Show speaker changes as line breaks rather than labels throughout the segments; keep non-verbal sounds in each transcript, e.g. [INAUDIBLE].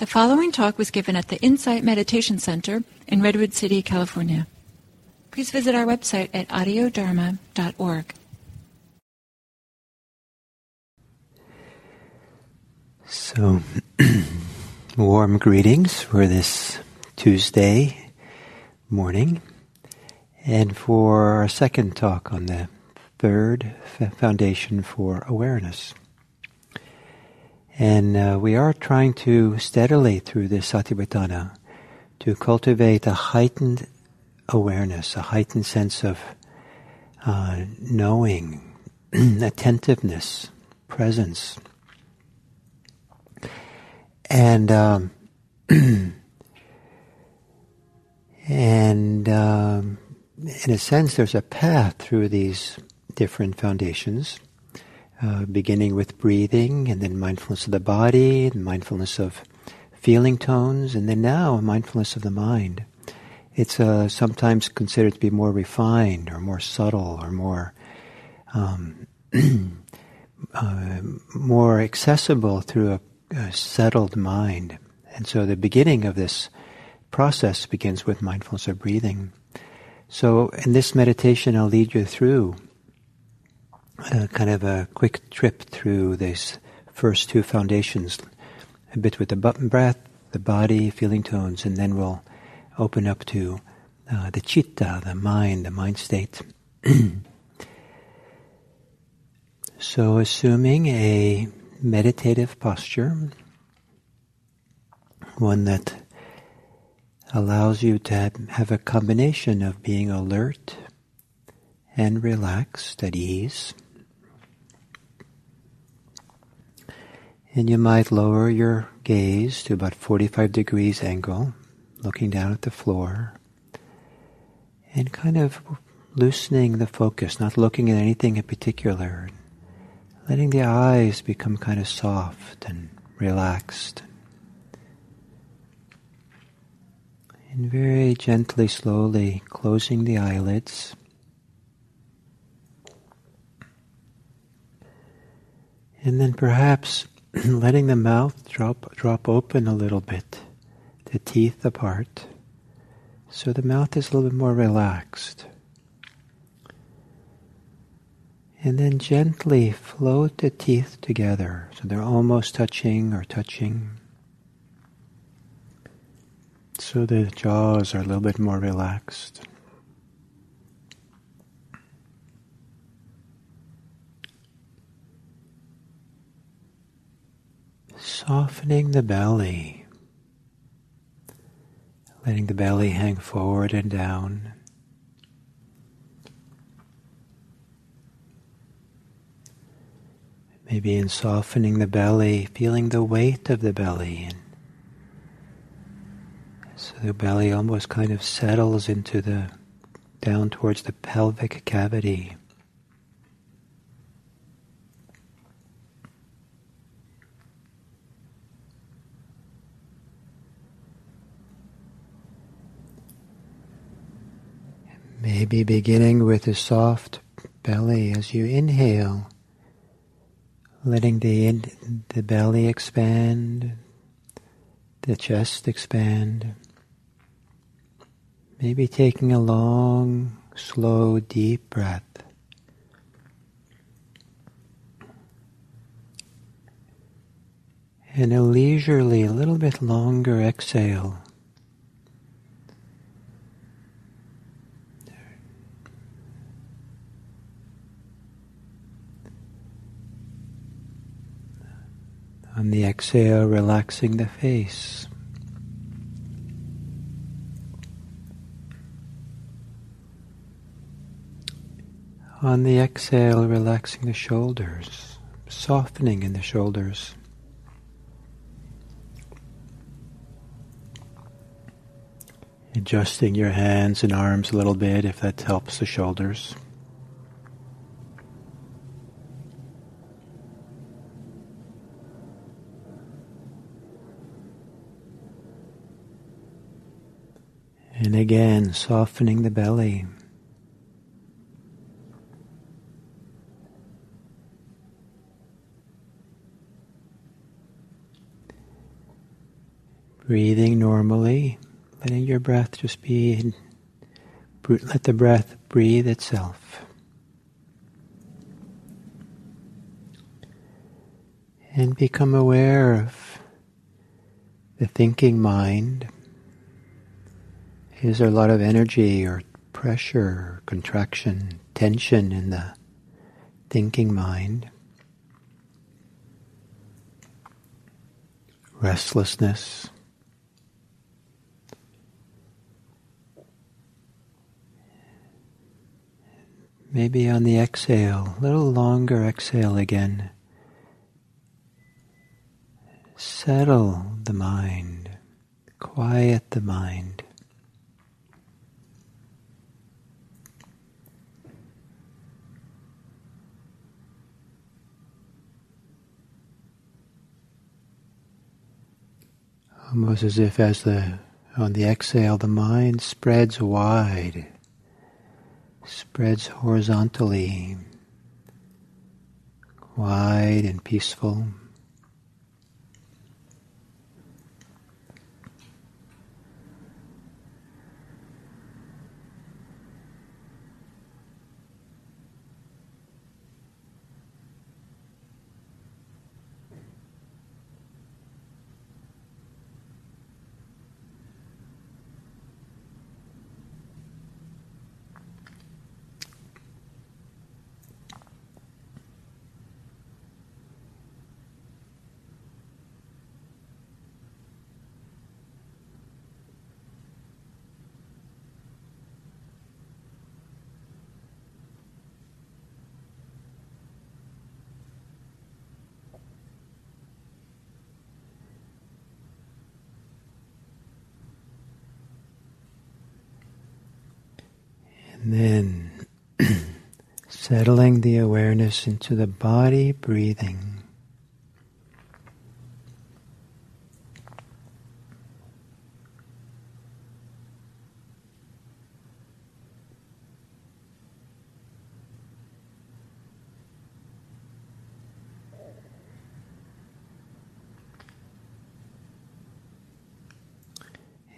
The following talk was given at the Insight Meditation Center in Redwood City, California. Please visit our website at audiodharma.org.
So, [CLEARS THROAT] warm greetings for this Tuesday morning and for our second talk on the third foundation for awareness. And uh, we are trying to steadily through this Satipatthana to cultivate a heightened awareness, a heightened sense of uh, knowing, [CLEARS THROAT] attentiveness, presence. And um, [CLEARS THROAT] and um, in a sense, there's a path through these different foundations uh, beginning with breathing and then mindfulness of the body, and mindfulness of feeling tones, and then now mindfulness of the mind. It's uh, sometimes considered to be more refined or more subtle or more um, [CLEARS THROAT] uh, more accessible through a, a settled mind. And so the beginning of this process begins with mindfulness of breathing. So in this meditation, I'll lead you through kind of a quick trip through these first two foundations, a bit with the button breath, the body, feeling tones, and then we'll open up to uh, the chitta, the mind, the mind state. [CLEARS THROAT] so, assuming a meditative posture, one that allows you to have a combination of being alert and relaxed at ease. And you might lower your gaze to about 45 degrees angle, looking down at the floor, and kind of loosening the focus, not looking at anything in particular, letting the eyes become kind of soft and relaxed. And very gently, slowly closing the eyelids. And then perhaps [CLEARS THROAT] letting the mouth drop drop open a little bit, the teeth apart, so the mouth is a little bit more relaxed. And then gently float the teeth together so they're almost touching or touching. So the jaws are a little bit more relaxed. Softening the belly, letting the belly hang forward and down. Maybe in softening the belly, feeling the weight of the belly. And so the belly almost kind of settles into the, down towards the pelvic cavity. Maybe beginning with a soft belly as you inhale, letting the, in, the belly expand, the chest expand. Maybe taking a long, slow, deep breath. And a leisurely, a little bit longer exhale. On the exhale, relaxing the face. On the exhale, relaxing the shoulders, softening in the shoulders. Adjusting your hands and arms a little bit if that helps the shoulders. And again, softening the belly. breathing normally, letting your breath just be, let the breath breathe itself. And become aware of the thinking mind. Is there a lot of energy or pressure, or contraction, tension in the thinking mind? Restlessness. Maybe on the exhale, a little longer exhale again. Settle the mind, quiet the mind. Almost as if as the on the exhale the mind spreads wide, spreads horizontally, wide and peaceful. And then [CLEARS THROAT] settling the awareness into the body, breathing.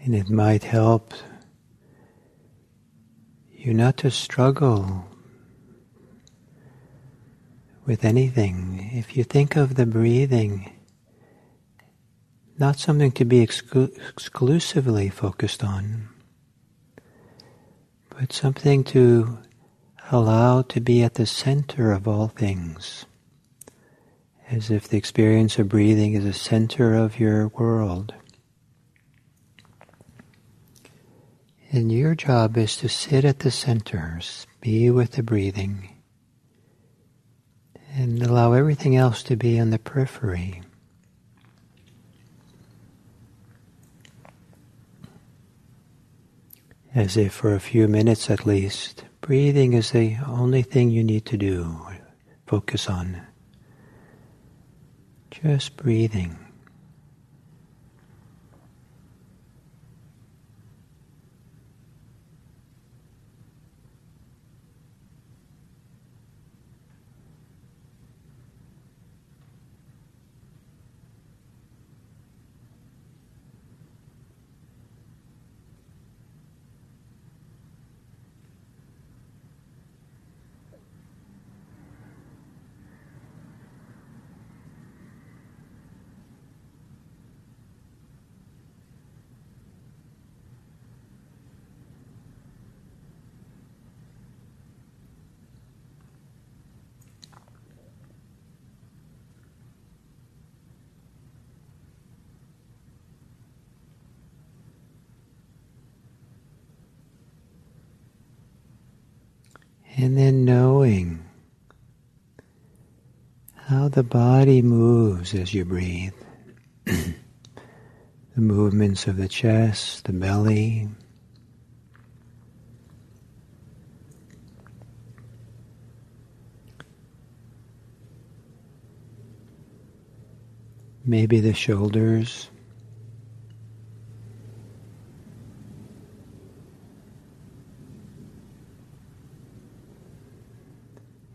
And it might help you not to struggle with anything. If you think of the breathing, not something to be exclu- exclusively focused on, but something to allow to be at the center of all things, as if the experience of breathing is the center of your world. And your job is to sit at the center, be with the breathing, and allow everything else to be on the periphery. As if for a few minutes at least, breathing is the only thing you need to do, focus on. Just breathing. And then knowing how the body moves as you breathe. [CLEARS THROAT] the movements of the chest, the belly. Maybe the shoulders.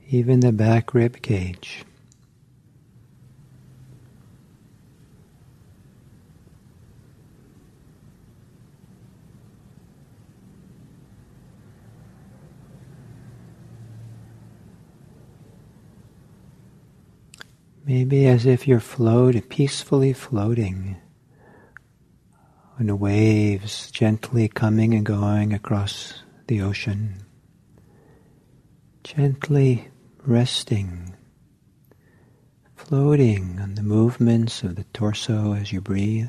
even the back rib cage. Maybe as if you're float, peacefully floating on the waves gently coming and going across the ocean. Gently resting, floating on the movements of the torso as you breathe.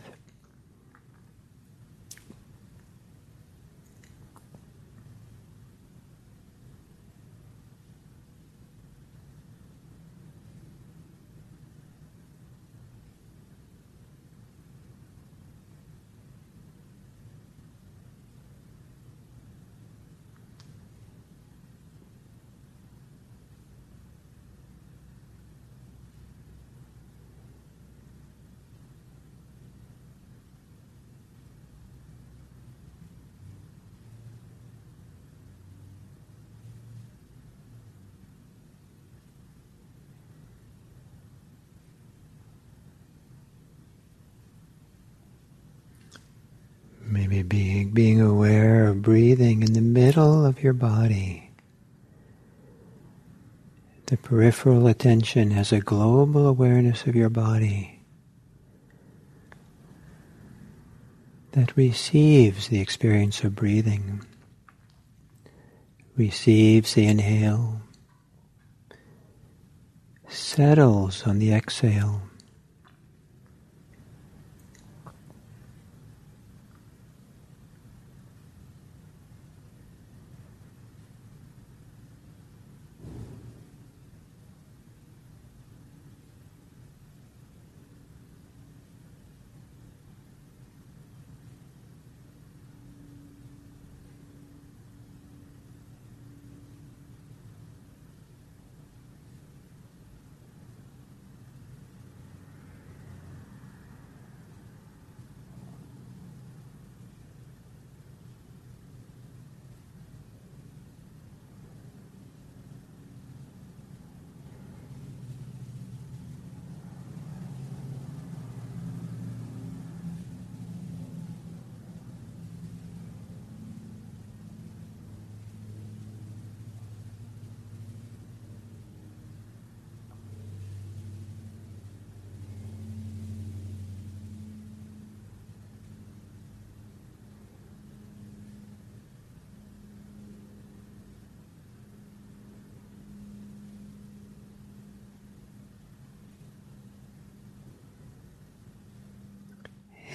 Maybe being, being aware of breathing in the middle of your body. The peripheral attention has a global awareness of your body that receives the experience of breathing, receives the inhale, settles on the exhale.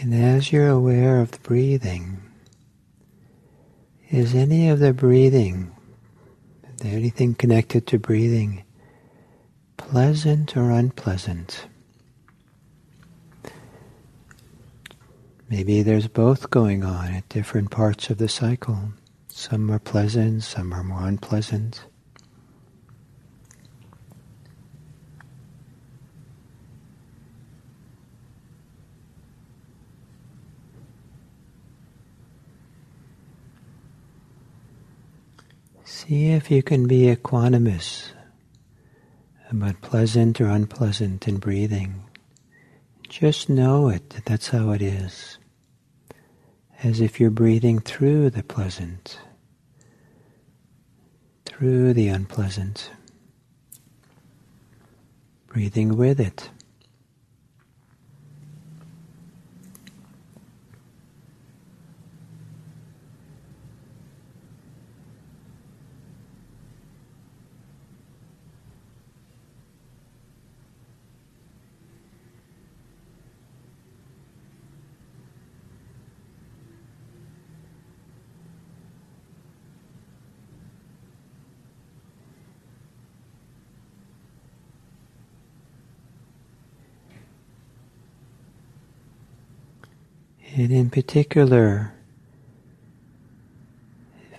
And as you're aware of the breathing, is any of the breathing, anything connected to breathing, pleasant or unpleasant? Maybe there's both going on at different parts of the cycle. Some are pleasant, some are more unpleasant. See if you can be equanimous about pleasant or unpleasant in breathing. Just know it, that that's how it is. As if you're breathing through the pleasant, through the unpleasant, breathing with it. And in particular,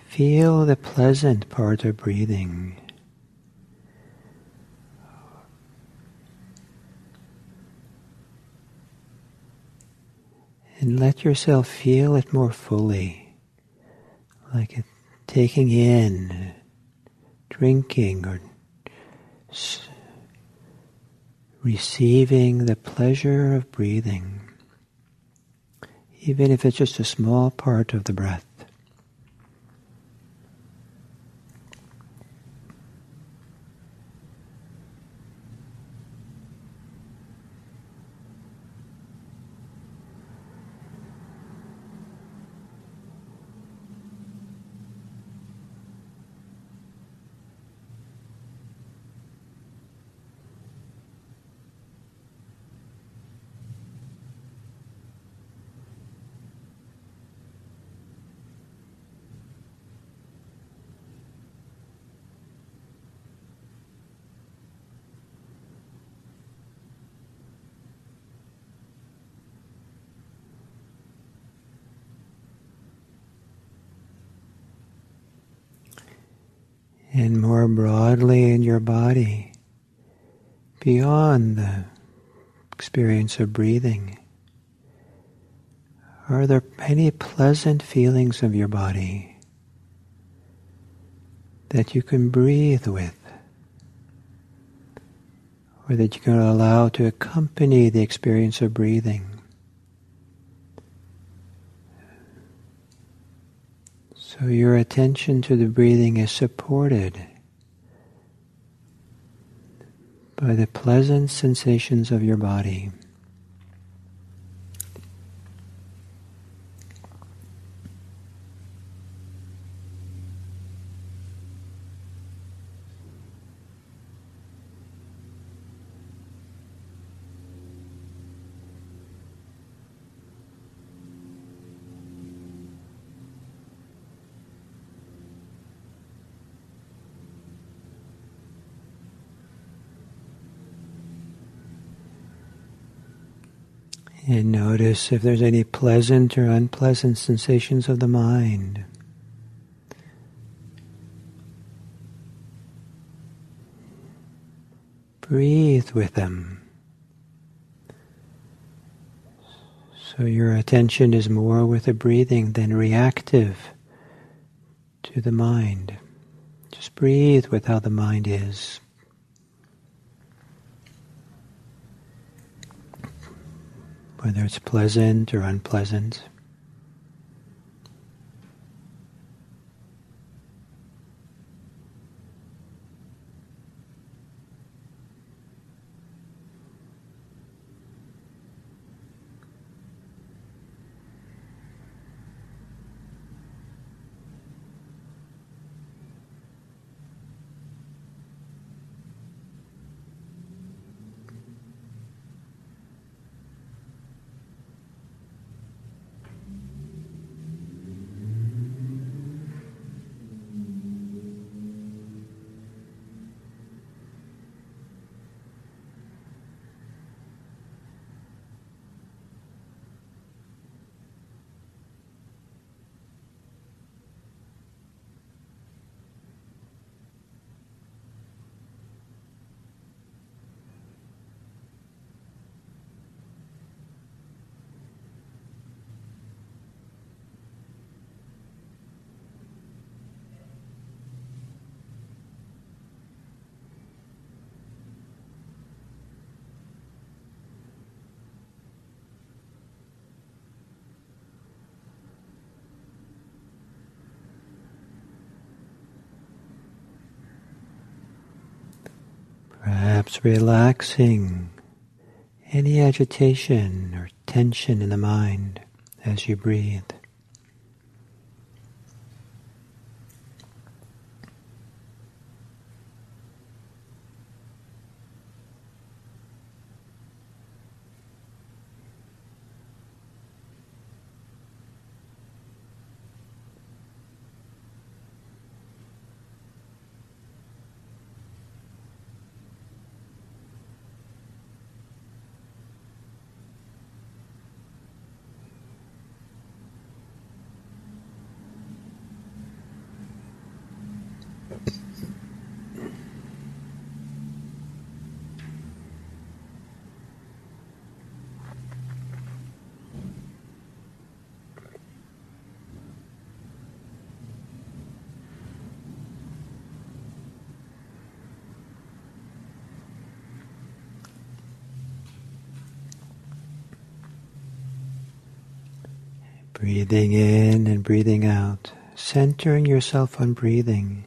feel the pleasant part of breathing. And let yourself feel it more fully, like it taking in, drinking, or receiving the pleasure of breathing even if it's just a small part of the breath. Body, beyond the experience of breathing. Are there any pleasant feelings of your body that you can breathe with? Or that you can allow to accompany the experience of breathing? So your attention to the breathing is supported by the pleasant sensations of your body. And notice if there's any pleasant or unpleasant sensations of the mind. Breathe with them. So your attention is more with the breathing than reactive to the mind. Just breathe with how the mind is. Whether it's pleasant or unpleasant. Perhaps relaxing any agitation or tension in the mind as you breathe. Breathing in and breathing out, centering yourself on breathing.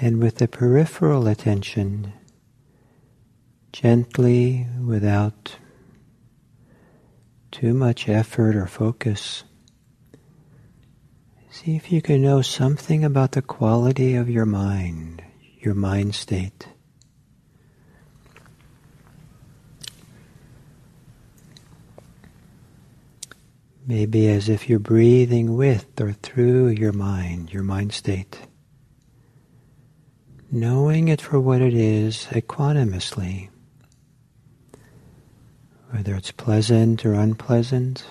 And with the peripheral attention, gently, without too much effort or focus, see if you can know something about the quality of your mind, your mind state. maybe as if you're breathing with or through your mind, your mind state. Knowing it for what it is equanimously, whether it's pleasant or unpleasant,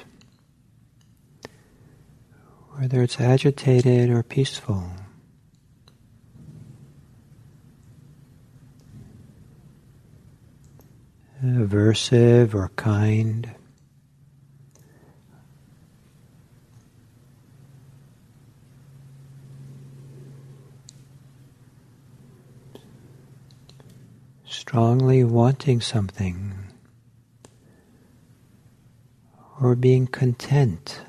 whether it's agitated or peaceful. Aversive or kind. Strongly wanting something or being content,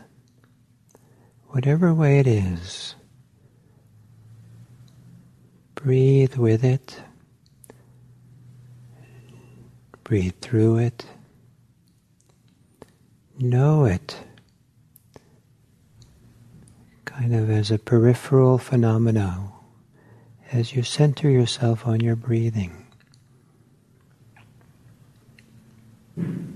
whatever way it is. Breathe with it. Breathe through it. Know it kind of as a peripheral phenomena as you center yourself on your breathing. Thank you.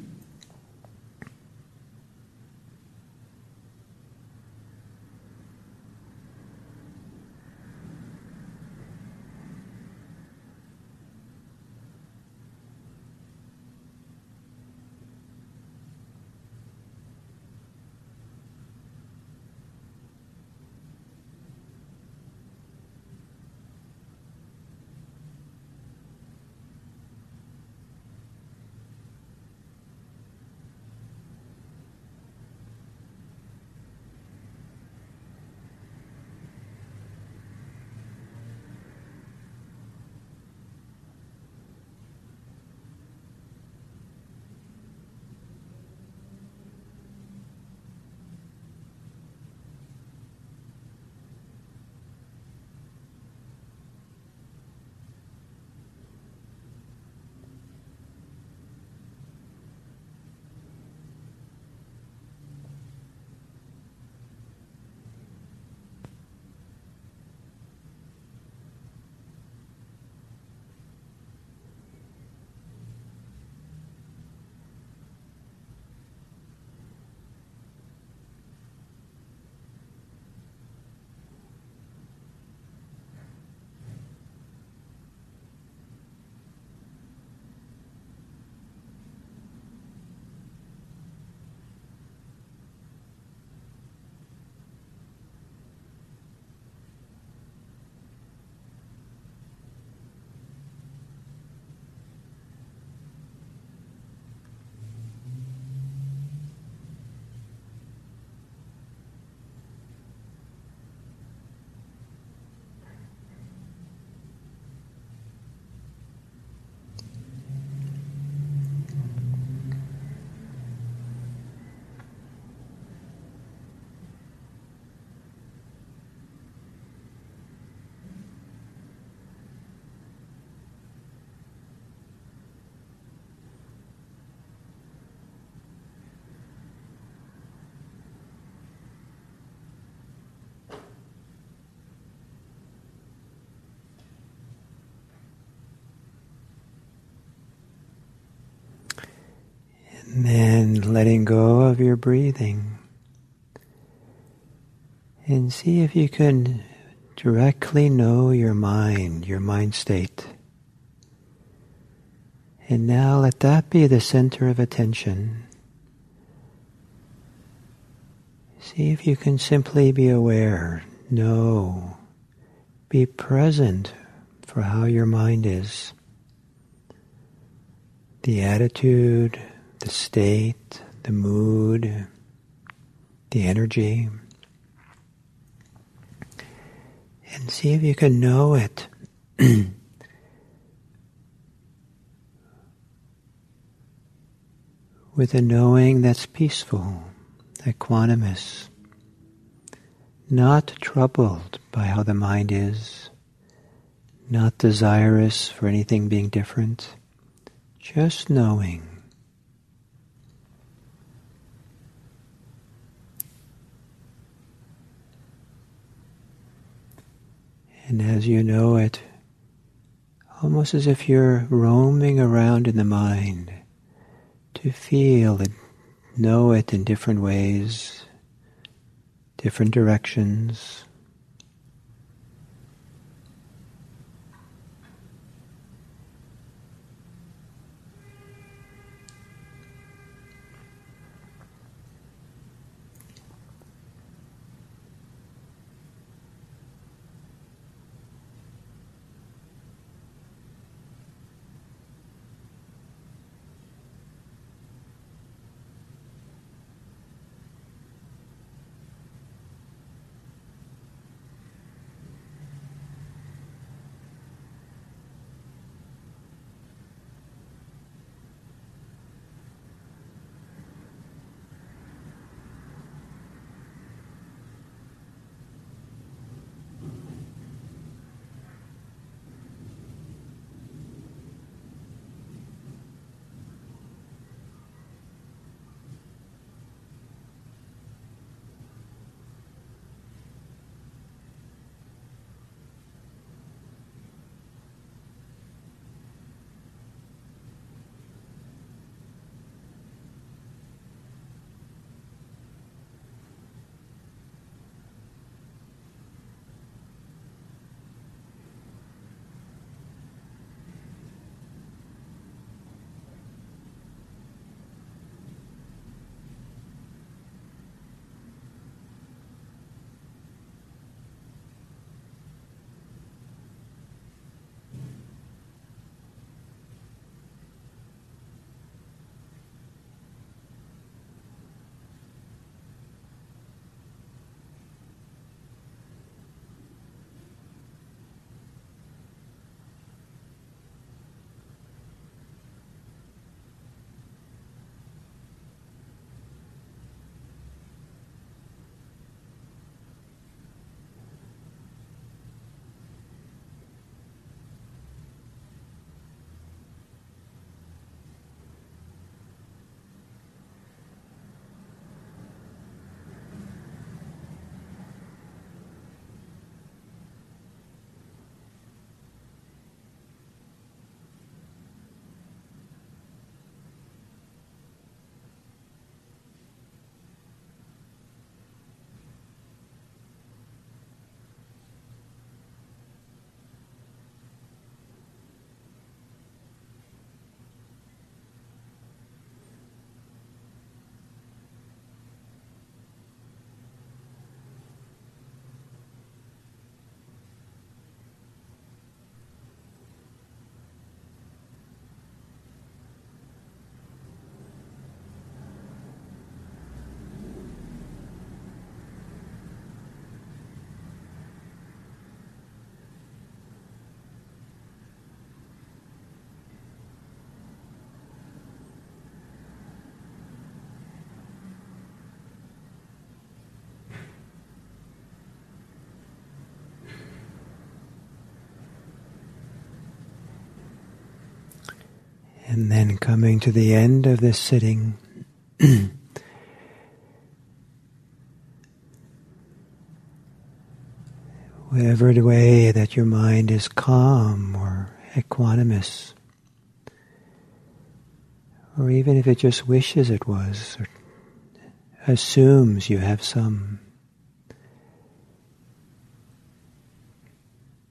And letting go of your breathing. And see if you can directly know your mind, your mind state. And now let that be the center of attention. See if you can simply be aware, know, be present for how your mind is. The attitude, the state, the mood, the energy. And see if you can know it. [CLEARS THROAT] With a knowing that's peaceful, equanimous, not troubled by how the mind is, not desirous for anything being different, just knowing. And as you know it, almost as if you're roaming around in the mind, to feel and know it in different ways, different directions. And then coming to the end of this sitting, [CLEARS THROAT] whatever way that your mind is calm or equanimous, or even if it just wishes it was, or assumes you have some.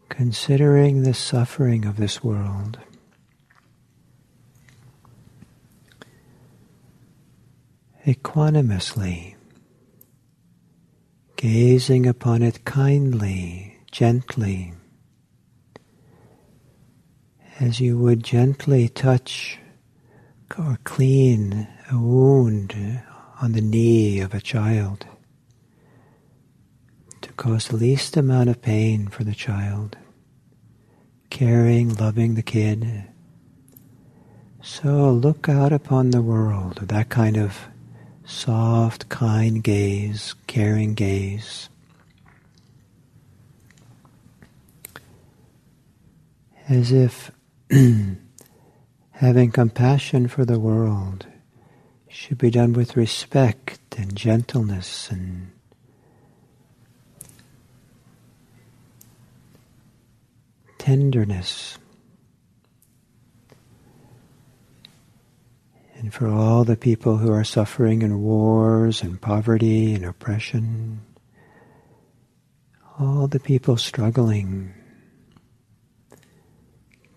Considering the suffering of this world. Equanimously, gazing upon it kindly, gently, as you would gently touch or clean a wound on the knee of a child to cause the least amount of pain for the child, caring, loving the kid. So look out upon the world that kind of soft, kind gaze, caring gaze. As if [CLEARS THROAT] having compassion for the world should be done with respect and gentleness and tenderness. And for all the people who are suffering in wars and poverty and oppression, all the people struggling,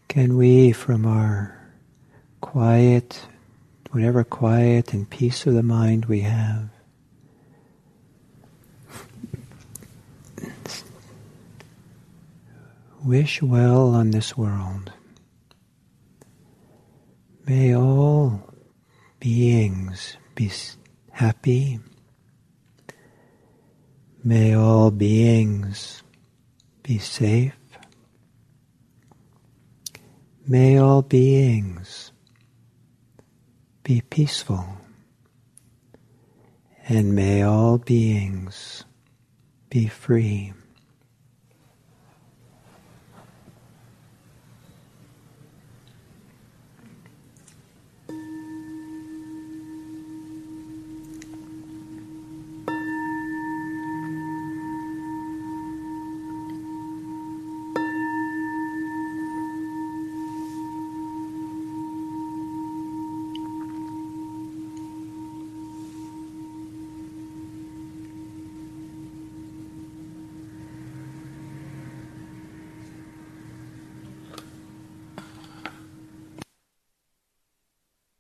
can we, from our quiet whatever quiet and peace of the mind we have. Wish well on this world. May all beings be happy. May all beings be safe. May all beings be peaceful, and may all beings be free.